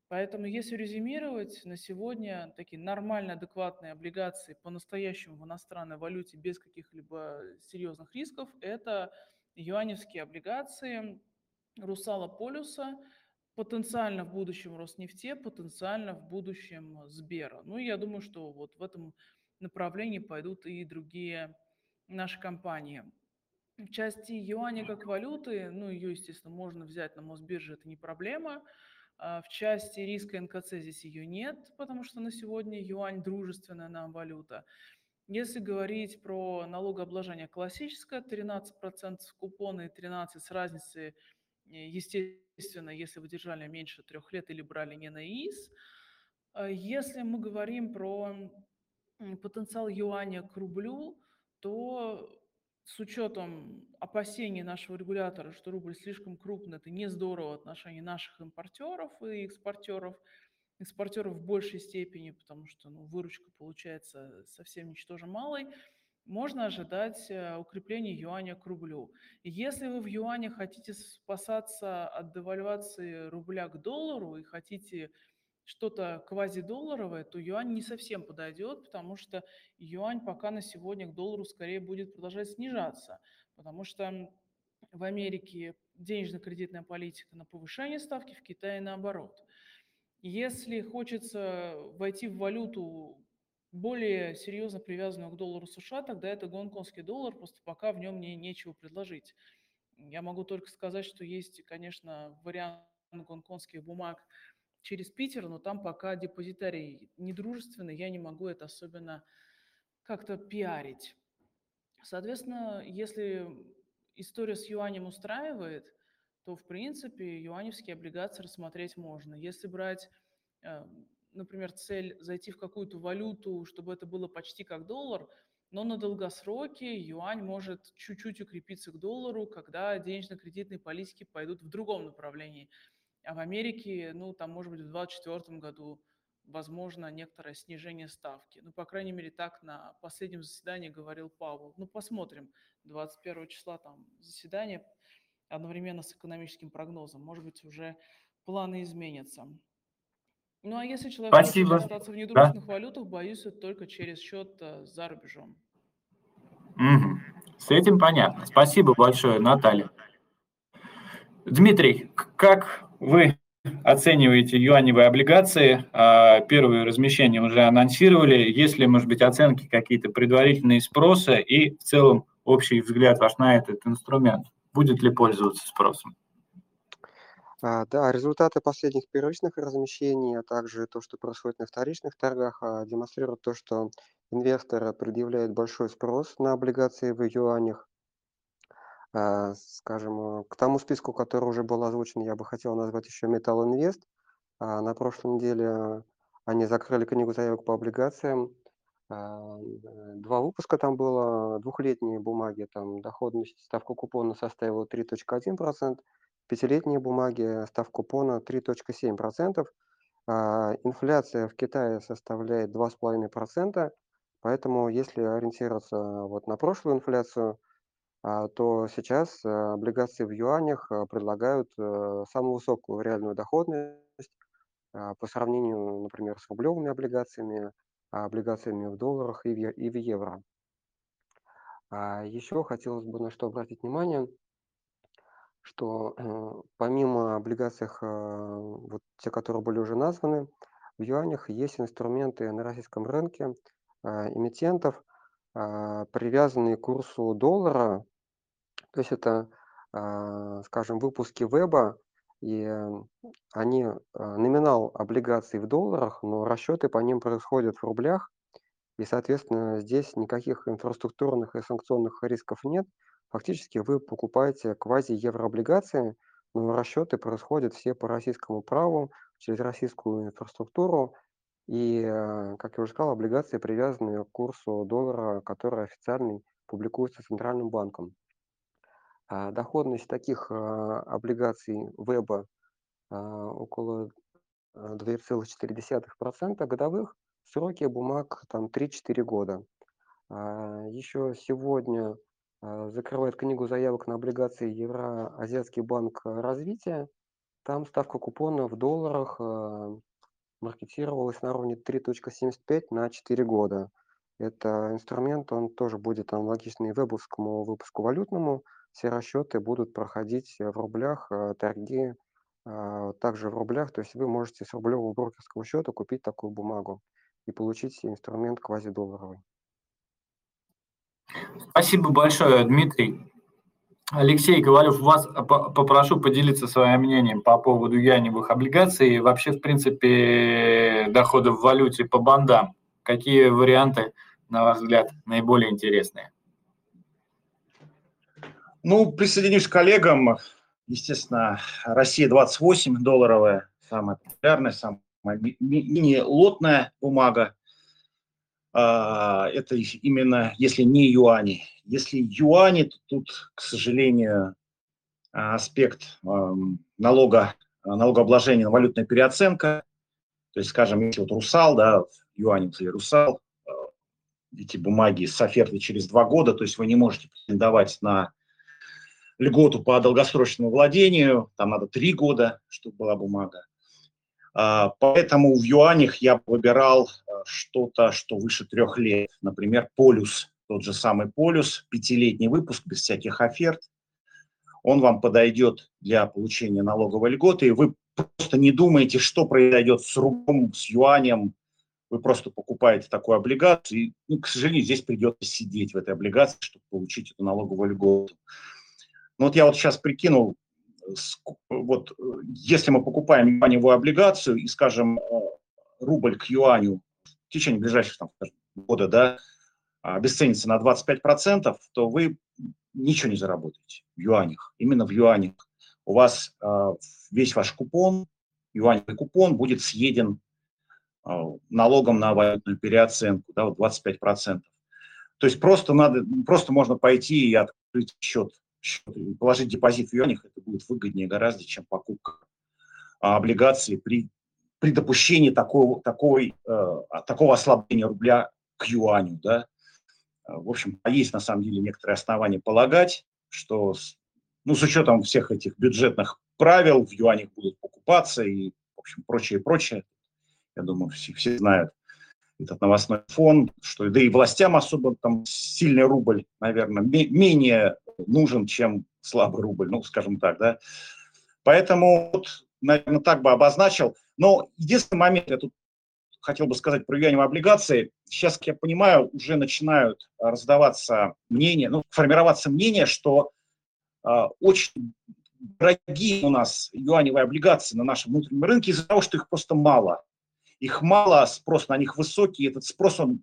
[SPEAKER 2] Поэтому, если резюмировать, на сегодня такие нормальные, адекватные облигации по-настоящему в иностранной валюте без каких-либо серьезных рисков – это юаневские облигации Русала Полюса, потенциально в будущем Роснефте, потенциально в будущем Сбера. Ну, я думаю, что вот в этом направлении пойдут и другие наши компании. В части юаня как валюты, ну, ее, естественно, можно взять на Мосбирже, это не проблема – в части риска НКЦ здесь ее нет, потому что на сегодня юань дружественная нам валюта. Если говорить про налогообложение классическое, 13% купоны и 13% с разницей, э, естественно, если вы держали меньше трех лет или брали не на ИИС. А если мы говорим про потенциал юаня к рублю, то с учетом опасений нашего регулятора, что рубль слишком крупный, это не здорово в отношении наших импортеров и экспортеров, экспортеров в большей степени, потому что ну, выручка получается совсем ничтоже малой, можно ожидать э, укрепления юаня к рублю. Если вы в юане хотите спасаться от девальвации рубля к доллару и хотите что-то квазидолларовое, то юань не совсем подойдет, потому что юань пока на сегодня к доллару скорее будет продолжать снижаться, потому что в Америке денежно-кредитная политика на повышение ставки, в Китае наоборот. Если хочется войти в валюту более серьезно привязанную к доллару США, тогда это гонконгский доллар, просто пока в нем не, нечего предложить. Я могу только сказать, что есть, конечно, вариант гонконгских бумаг через Питер, но там пока депозитарий недружественный, я не могу это особенно как-то пиарить. Соответственно, если история с юанем устраивает, то, в принципе, юаневские облигации рассмотреть можно. Если брать, э, например, цель зайти в какую-то валюту, чтобы это было почти как доллар, но на долгосроке юань может чуть-чуть укрепиться к доллару, когда денежно-кредитные политики пойдут в другом направлении – а в Америке, ну, там, может быть, в 2024 году возможно некоторое снижение ставки. Ну, по крайней мере, так на последнем заседании говорил Павел. Ну, посмотрим. 21 числа там заседание одновременно с экономическим прогнозом. Может быть, уже планы изменятся. Ну, а если человек
[SPEAKER 1] Спасибо.
[SPEAKER 2] хочет остаться в недружественных да. валютах, боюсь, это только через счет э, за рубежом.
[SPEAKER 1] Угу. С этим понятно. Спасибо большое, Наталья. Дмитрий, как вы оцениваете юаневые облигации? А, первые размещения уже анонсировали. Есть ли, может быть, оценки какие-то предварительные спроса и в целом общий взгляд ваш на этот инструмент? Будет ли пользоваться спросом?
[SPEAKER 3] А, да, результаты последних первичных размещений, а также то, что происходит на вторичных торгах, а, демонстрируют то, что инвесторы предъявляют большой спрос на облигации в юанях. А, скажем, к тому списку, который уже был озвучен, я бы хотел назвать еще Metal Invest. А, на прошлой неделе они закрыли книгу заявок по облигациям. А, два выпуска там было, двухлетние бумаги, там доходность, ставка купона составила 3.1%, пятилетние бумаги, ставка купона 3.7%. Инфляция в Китае составляет 2,5%, поэтому если ориентироваться вот на прошлую инфляцию, а, то сейчас э, облигации в юанях э, предлагают э, самую высокую реальную доходность а, по сравнению, например, с рублевыми облигациями, а, облигациями в долларах и в евро. Еще хотелось бы на что обратить внимание, что помимо облигаций, вот те, которые были уже названы, в юанях есть инструменты на российском рынке эмитентов, а, привязанные к курсу доллара. То есть это, а, скажем, выпуски веба, и они а, номинал облигаций в долларах, но расчеты по ним происходят в рублях, и, соответственно, здесь никаких инфраструктурных и санкционных рисков нет. Фактически вы покупаете квази-еврооблигации, но расчеты происходят все по российскому праву, через российскую инфраструктуру, и, э, как я уже сказал, облигации привязаны к курсу доллара, который официально публикуется Центральным банком. А доходность таких а, облигаций веба а, около 2,4% годовых, сроки бумаг там 3-4 года. Еще сегодня закрывает книгу заявок на облигации Евроазиатский банк развития. Там ставка купона в долларах маркетировалась на уровне 3.75 на 4 года. Это инструмент, он тоже будет аналогичный вебовскому выпуску валютному. Все расчеты будут проходить в рублях, э, торги э, также в рублях. То есть вы можете с рублевого брокерского счета купить такую бумагу и получить инструмент квазидолларовый.
[SPEAKER 1] Спасибо большое, Дмитрий. Алексей Ковалев, вас попрошу поделиться своим мнением по поводу яневых облигаций и вообще, в принципе, доходов в валюте по бандам. Какие варианты, на ваш взгляд, наиболее интересные?
[SPEAKER 4] Ну, присоединюсь к коллегам. Естественно, Россия 28 долларовая, самая популярная, самая мини-лотная бумага. А, это именно если не юани. Если юани, то тут, к сожалению, аспект налога, налогообложения, валютная переоценка. То есть, скажем, если вот русал, да, или русал, а, эти бумаги с офертой через два года, то есть вы не можете претендовать на льготу по долгосрочному владению, там надо три года, чтобы была бумага. А, поэтому в юанях я выбирал э, что-то, что выше трех лет. Например, полюс, тот же самый полюс, пятилетний выпуск без всяких оферт. Он вам подойдет для получения налоговой льготы, и вы просто не думаете, что произойдет с рублем, с юанем. Вы просто покупаете такую облигацию, и, ну, к сожалению, здесь придется сидеть в этой облигации, чтобы получить эту налоговую льготу. Ну вот я вот сейчас прикинул, вот э, если мы покупаем юаневую облигацию и, скажем, э, рубль к юаню в течение ближайших там, года да, обесценится на 25%, то вы ничего не заработаете в юанях, именно в юанях. У вас э, весь ваш купон, юаневый купон будет съеден налогом на валютную переоценку, да, вот 25%. То есть просто надо, просто можно пойти и открыть счет положить депозит в юанях, это будет выгоднее гораздо, чем покупка облигаций при, при допущении такого, такой, э, такого ослабления рубля к юаню. Да? В общем, есть на самом деле некоторые основания полагать, что ну, с учетом всех этих бюджетных правил в юанях будут покупаться и, в общем, прочее, прочее. Я думаю, все, все знают этот новостной фон, что да и властям особо там сильный рубль, наверное, менее нужен, чем слабый рубль, ну, скажем так, да. Поэтому, вот, наверное, так бы обозначил. Но единственный момент, я тут хотел бы сказать про юаневые облигации. Сейчас, как я понимаю, уже начинают раздаваться мнения, ну, формироваться мнение, что э, очень дорогие у нас юаневые облигации на нашем внутреннем рынке из-за того, что их просто мало. Их мало, спрос на них высокий, этот спрос, он,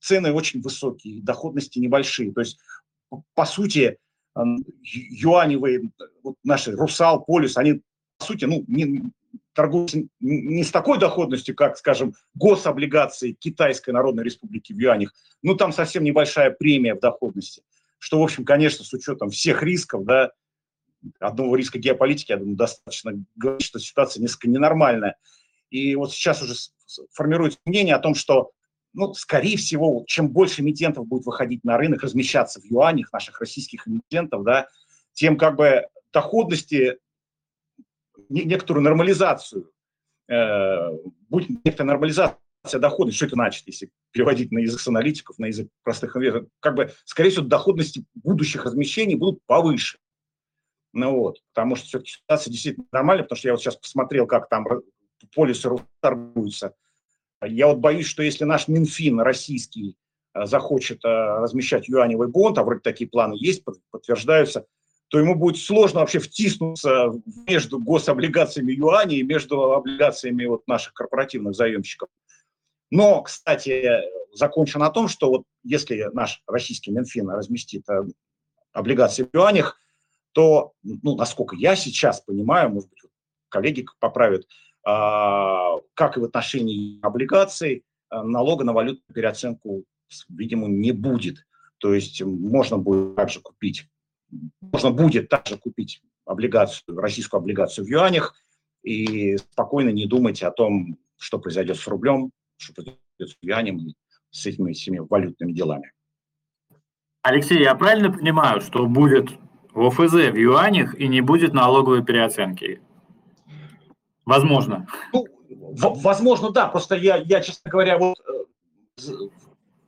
[SPEAKER 4] цены очень высокие, доходности небольшие. То есть, по сути, юаневые, вот наши Русал, Полюс, они, по сути, ну, не, торгуются не с такой доходностью, как, скажем, гособлигации Китайской Народной Республики в юанях, ну, там совсем небольшая премия в доходности, что, в общем, конечно, с учетом всех рисков, да, одного риска геополитики, я думаю, достаточно говорить, что ситуация несколько ненормальная. И вот сейчас уже формируется мнение о том, что, ну, скорее всего, чем больше эмитентов будет выходить на рынок, размещаться в юанях, наших российских эмитентов, да, тем как бы доходности, некоторую нормализацию, э, будет некоторая нормализация доходности. Что это значит, если переводить на язык аналитиков, на язык простых инвесторов? Как бы, скорее всего, доходности будущих размещений будут повыше. Ну вот, потому что все-таки ситуация действительно нормальная, потому что я вот сейчас посмотрел, как там полисы торгуются. Я вот боюсь, что если наш Минфин российский э, захочет э, размещать юаневый бонд, а вроде такие планы есть, подтверждаются, то ему будет сложно вообще втиснуться между гособлигациями юаней и между облигациями вот наших корпоративных заемщиков. Но, кстати, закончу на том, что вот если наш российский Минфин разместит э, облигации в юанях, то, ну, насколько я сейчас понимаю, может быть, коллеги поправят, как и в отношении облигаций, а, налога на валютную переоценку, видимо, не будет. То есть можно будет также купить, можно будет также купить облигацию, российскую облигацию в юанях и спокойно не думать о том, что произойдет с рублем, что произойдет с юанем и с этими всеми валютными делами.
[SPEAKER 1] Алексей, я правильно понимаю, что будет в ОФЗ в юанях и не будет налоговой переоценки. Возможно.
[SPEAKER 4] Ну, возможно, да. Просто я, я, честно говоря, вот э,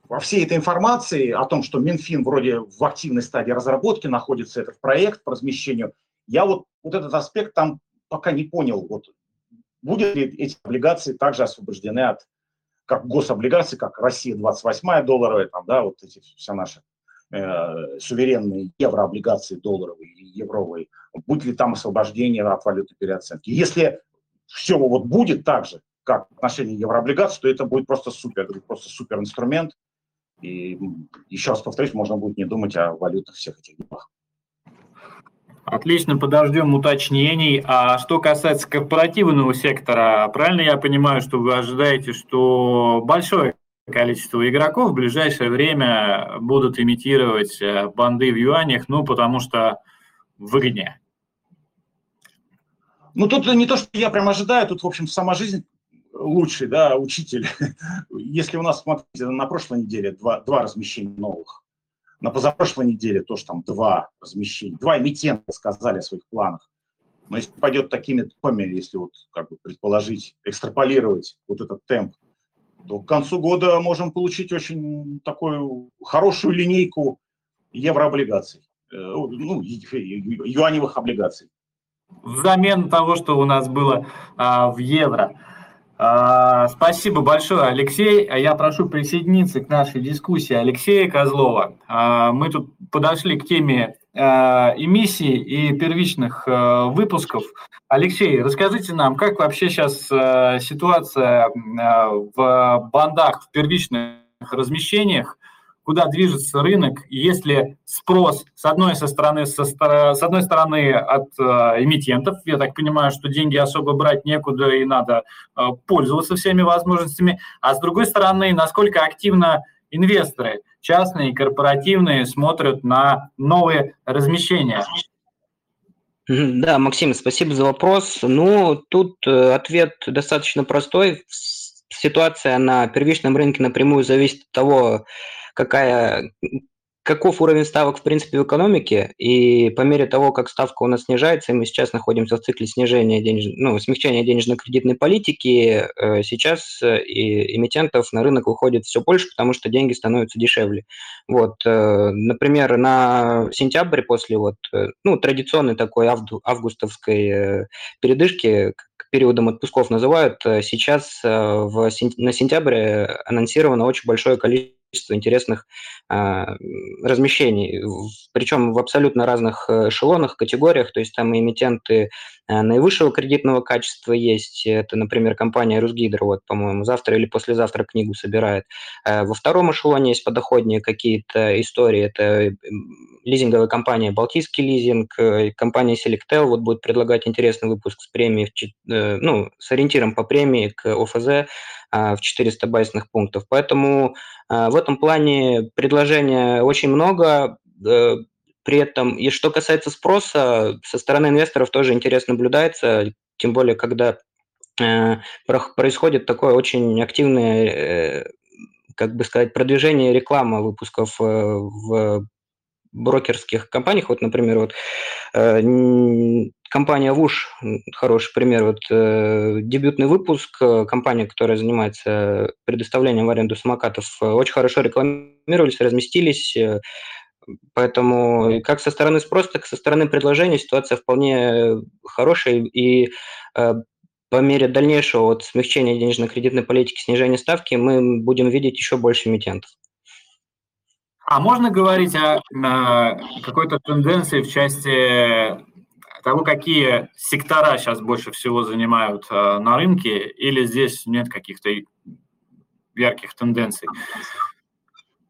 [SPEAKER 4] во всей этой информации о том, что Минфин вроде в активной стадии разработки находится, этот проект по размещению, я вот, вот этот аспект там пока не понял. Вот, будут ли эти облигации также освобождены от как гособлигации, как Россия 28 долларовая, там, да, вот эти все наши э, суверенные еврооблигации долларовые и евровые, будет ли там освобождение от валютной переоценки. Если все вот будет так же, как в отношении еврооблигаций, то это будет просто супер, просто супер инструмент. И еще раз повторюсь, можно будет не думать о валютах всех этих делах.
[SPEAKER 1] Отлично, подождем уточнений. А что касается корпоративного сектора, правильно я понимаю, что вы ожидаете, что большое количество игроков в ближайшее время будут имитировать э, банды в юанях, ну, потому что выгоднее.
[SPEAKER 4] Ну, тут не то, что я прям ожидаю, тут, в общем, сама жизнь лучший, да, учитель. *laughs* Если у нас, смотрите, на прошлой неделе два, два размещения новых, на позапрошлой неделе тоже там два размещения, два эмитента сказали о своих планах. Но если пойдет такими темпами, если вот как бы предположить, экстраполировать вот этот темп, то к концу года можем получить очень такую хорошую линейку еврооблигаций, э, ну, юаневых облигаций.
[SPEAKER 1] Взамен того, что у нас было а, в евро. А, спасибо большое, Алексей. Я прошу присоединиться к нашей дискуссии Алексея Козлова. А, мы тут подошли к теме а, эмиссий и первичных а, выпусков. Алексей, расскажите нам, как вообще сейчас э, ситуация э, в бандах, в первичных размещениях, куда движется рынок, если спрос с одной, со стороны, со, с одной стороны от э, эмитентов, я так понимаю, что деньги особо брать некуда и надо э, пользоваться всеми возможностями, а с другой стороны, насколько активно инвесторы, частные и корпоративные, смотрят на новые размещения.
[SPEAKER 5] Да, Максим, спасибо за вопрос. Ну, тут э, ответ достаточно простой. Ситуация на первичном рынке напрямую зависит от того, какая каков уровень ставок, в принципе, в экономике, и по мере того, как ставка у нас снижается, и мы сейчас находимся в цикле снижения денеж... ну, смягчения денежно-кредитной политики, э, сейчас э, и эмитентов на рынок выходит все больше, потому что деньги становятся дешевле. Вот, э, например, на сентябрь после вот, ну, традиционной такой августовской передышки, периодом отпусков называют, сейчас в, на сентябрь анонсировано очень большое количество количество интересных э, размещений, причем в абсолютно разных э, эшелонах, категориях, то есть там и эмитенты наивысшего кредитного качества есть, это, например, компания Русгидро, вот, по-моему, завтра или послезавтра книгу собирает. Э, во втором эшелоне есть подоходнее какие-то истории, это лизинговая компания Балтийский лизинг, э, компания Selectel вот будет предлагать интересный выпуск с премией, э, ну, с ориентиром по премии к ОФЗ в 400 байсных пунктов. Поэтому в этом плане предложения очень много. Э, при этом, и что касается спроса, со стороны инвесторов тоже интересно наблюдается, тем более, когда происходит такое очень активное, как бы сказать, продвижение рекламы выпусков в брокерских компаниях, вот, например, вот э, компания ВУШ, хороший пример, вот э, дебютный выпуск, э, компания, которая занимается предоставлением в аренду самокатов, э, очень хорошо рекламировались, разместились, э, поэтому как со стороны спроса, так и со стороны предложения ситуация вполне хорошая, и э, по мере дальнейшего вот, смягчения денежно-кредитной политики, снижения ставки, мы будем видеть еще больше эмитентов.
[SPEAKER 1] А можно говорить о, о какой-то тенденции в части того, какие сектора сейчас больше всего занимают э, на рынке, или здесь нет каких-то ярких тенденций?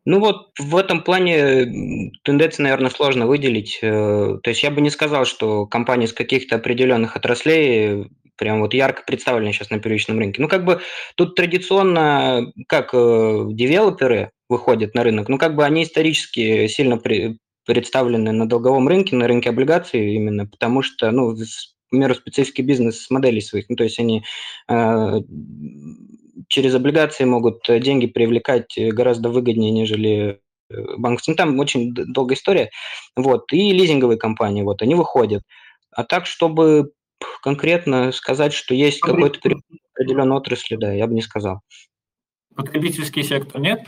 [SPEAKER 5] Ну вот в этом плане тенденции, наверное, сложно выделить. Э, то есть я бы не сказал, что компании с каких-то определенных отраслей прям вот ярко представлены сейчас на первичном рынке. Ну как бы тут традиционно, как э, девелоперы, выходят на рынок, ну, как бы они исторически сильно при, представлены на долговом рынке, на рынке облигаций именно, потому что, ну, в меру специфики бизнес-моделей своих, ну, то есть они э, через облигации могут деньги привлекать гораздо выгоднее, нежели э, банк. Ну, там очень долгая история. Вот. И лизинговые компании, вот, они выходят. А так, чтобы конкретно сказать, что есть какой-то определенной отрасли, да, я бы не сказал.
[SPEAKER 1] Потребительский сектор нет?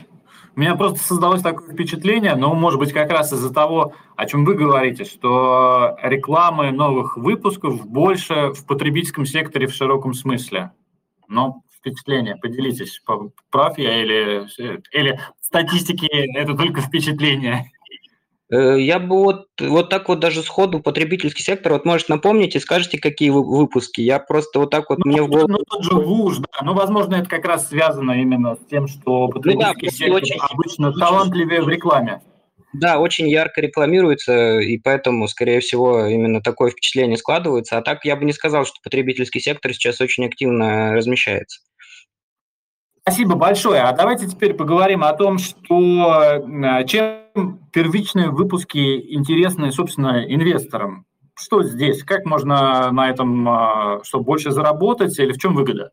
[SPEAKER 1] У меня просто создалось такое впечатление, но, может быть, как раз из-за того, о чем вы говорите, что рекламы новых выпусков больше в потребительском секторе в широком смысле. Но впечатление, поделитесь, прав я или, или статистики это только впечатление?
[SPEAKER 5] Э, я бы вот, вот так вот даже сходу потребительский сектор, вот может напомнить и скажете, какие вы, выпуски. Я просто вот так вот ну, мне в голову...
[SPEAKER 1] Ну, тот же ВУЖ, да. Ну, возможно, это как раз связано именно с тем, что потребительский ну, да, сектор очень, обычно очень, талантливее в рекламе.
[SPEAKER 5] Да, очень ярко рекламируется, и поэтому, скорее всего, именно такое впечатление складывается. А так я бы не сказал, что потребительский сектор сейчас очень активно размещается.
[SPEAKER 1] Спасибо большое. А давайте теперь поговорим о том, что чем первичные выпуски интересны, собственно, инвесторам. Что здесь? Как можно на этом, а, что больше заработать или в чем выгода?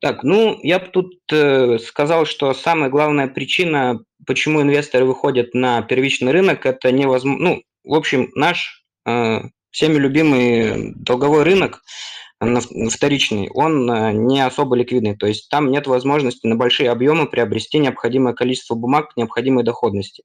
[SPEAKER 5] Так, ну, я бы тут э, сказал, что самая главная причина, почему инвесторы выходят на первичный рынок, это невозможно... Ну, в общем, наш э, всеми любимый долговой рынок – вторичный, он э, не особо ликвидный. То есть там нет возможности на большие объемы приобрести необходимое количество бумаг к необходимой доходности.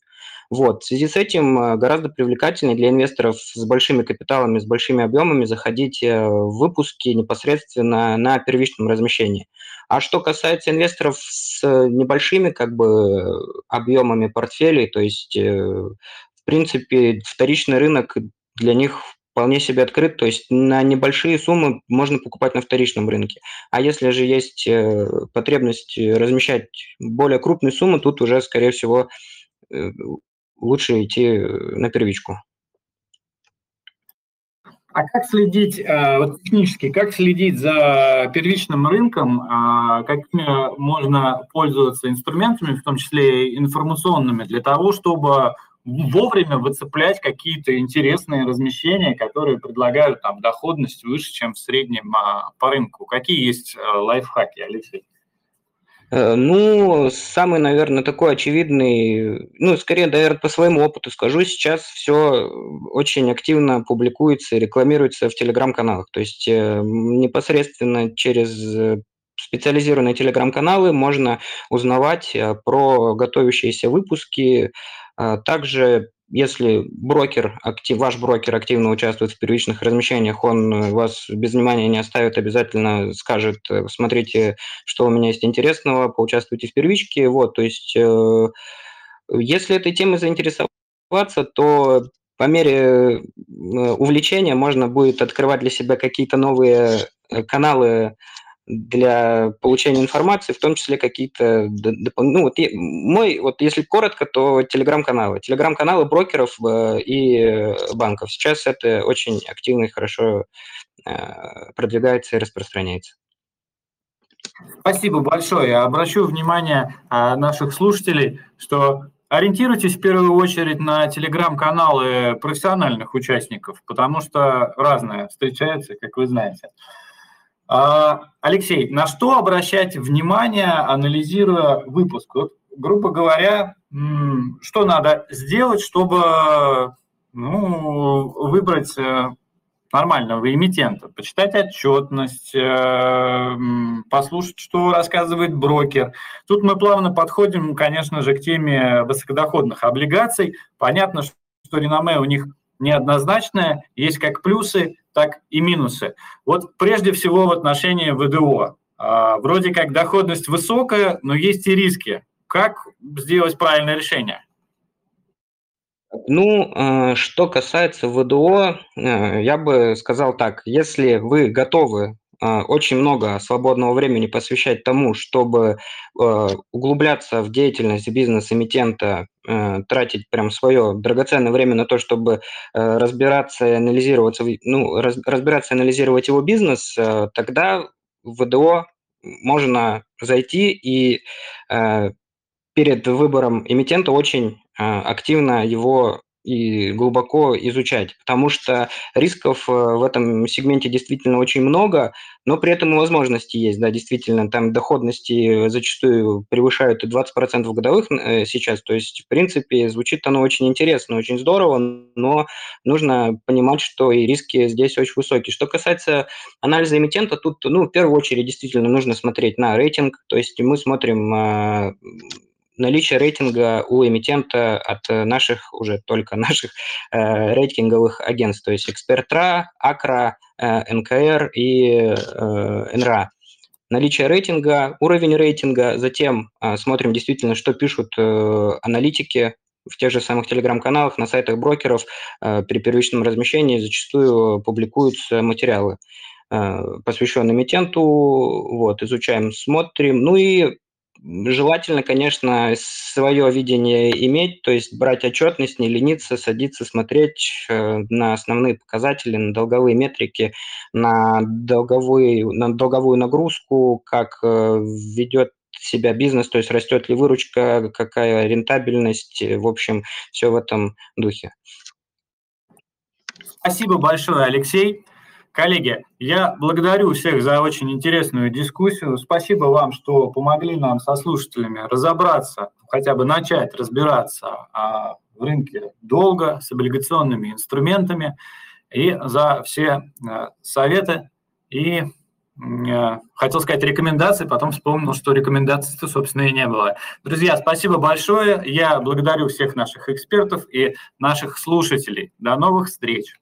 [SPEAKER 5] Вот. В связи с этим э, гораздо привлекательнее для инвесторов с большими капиталами, с большими объемами заходить э, в выпуски непосредственно на первичном размещении. А что касается инвесторов с небольшими как бы, объемами портфелей, то есть, в принципе, вторичный рынок для них вполне себе открыт, то есть на небольшие суммы можно покупать на вторичном рынке. А если же есть э, потребность размещать более крупные суммы, тут уже, скорее всего, э, лучше идти на первичку.
[SPEAKER 1] А как следить, э, вот технически, как следить за первичным рынком, а какими можно пользоваться инструментами, в том числе информационными, для того, чтобы вовремя выцеплять какие-то интересные размещения, которые предлагают там доходность выше, чем в среднем а, по рынку. Какие есть а, лайфхаки, Алексей?
[SPEAKER 5] Э, ну, самый, наверное, такой очевидный, ну, скорее, наверное, по своему опыту скажу, сейчас все очень активно публикуется и рекламируется в телеграм-каналах. То есть э, непосредственно через э, специализированные телеграм-каналы можно узнавать про готовящиеся выпуски. А также если брокер, актив, ваш брокер активно участвует в первичных размещениях, он э, вас без внимания не оставит, обязательно скажет, э, смотрите, что у меня есть интересного, поучаствуйте в первичке. Вот, то есть, э, если этой темой заинтересоваться, то по мере увлечения можно будет открывать для себя какие-то новые каналы для получения информации, в том числе какие-то, ну вот мой, вот если коротко, то телеграм-каналы, телеграм-каналы брокеров э, и банков. Сейчас это очень активно и хорошо э, продвигается и распространяется.
[SPEAKER 1] Спасибо большое. Я обращу внимание а, наших слушателей, что ориентируйтесь в первую очередь на телеграм-каналы профессиональных участников, потому что разное встречается, как вы знаете. А, Алексей, на что обращать внимание, анализируя выпуск? Вот, грубо говоря, что надо сделать, чтобы ну, выбрать э, нормального эмитента, почитать отчетность, э, послушать, что рассказывает брокер. Тут мы плавно подходим, конечно же, к теме высокодоходных облигаций. Понятно, что реноме у них неоднозначное, есть как плюсы, так и минусы. Вот прежде всего в отношении ВДО. А, вроде как доходность высокая, но есть и риски. Как сделать правильное решение?
[SPEAKER 5] Ну, э, что касается ВДО, э, я бы сказал так, если вы готовы а, очень много свободного времени посвящать тому, чтобы э, углубляться в деятельность бизнес-эмитента, э, тратить прям свое драгоценное время на то, чтобы э, разбираться и анализировать, ну, разбираться и анализировать его бизнес, тогда в ВДО можно зайти и перед выбором эмитента очень активно его и глубоко изучать, потому что рисков э, в этом сегменте действительно очень много, но при этом и возможности есть, да, действительно, там доходности зачастую превышают и 20% годовых э, сейчас, то есть, в принципе, звучит оно очень интересно, очень здорово, но нужно понимать, что и риски здесь очень высокие. Что касается анализа эмитента, тут, ну, в первую очередь, действительно нужно смотреть на рейтинг, то есть мы смотрим э, наличие рейтинга у эмитента от э, наших, уже только *laughs* наших э, рейтинговых агентств, то есть Экспертра, Акра, э, НКР и э, НРА. Наличие рейтинга, уровень рейтинга, затем э, смотрим действительно, что пишут э, аналитики в тех же самых телеграм-каналах, на сайтах брокеров э, при первичном размещении зачастую публикуются материалы э, посвященные эмитенту, вот, изучаем, смотрим. Ну и Желательно, конечно, свое видение иметь, то есть брать отчетность, не лениться, садиться, смотреть э, на основные показатели, на долговые метрики, на долговую, на долговую нагрузку, как э, ведет себя бизнес, то есть растет ли выручка, какая рентабельность, в общем, все в этом духе.
[SPEAKER 1] Спасибо большое, Алексей. Коллеги, я благодарю всех за очень интересную дискуссию. Спасибо вам, что помогли нам со слушателями разобраться, хотя бы начать разбираться а, в рынке долго с облигационными инструментами и за все а, советы и а, хотел сказать рекомендации, потом вспомнил, что рекомендаций-то, собственно, и не было. Друзья, спасибо большое. Я благодарю всех наших экспертов и наших слушателей. До новых встреч.